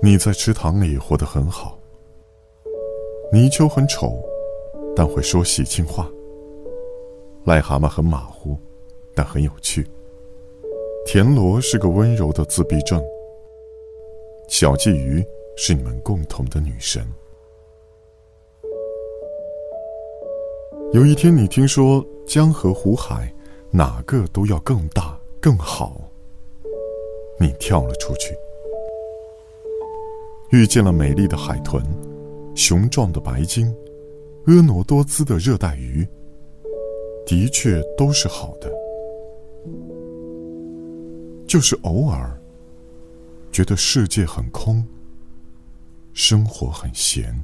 你在池塘里活得很好。泥鳅很丑，但会说喜庆话。癞蛤蟆很马虎，但很有趣。田螺是个温柔的自闭症。小鲫鱼是你们共同的女神。有一天，你听说江河湖海，哪个都要更大更好。你跳了出去，遇见了美丽的海豚，雄壮的白鲸，婀娜多姿的热带鱼。的确都是好的，就是偶尔觉得世界很空，生活很闲。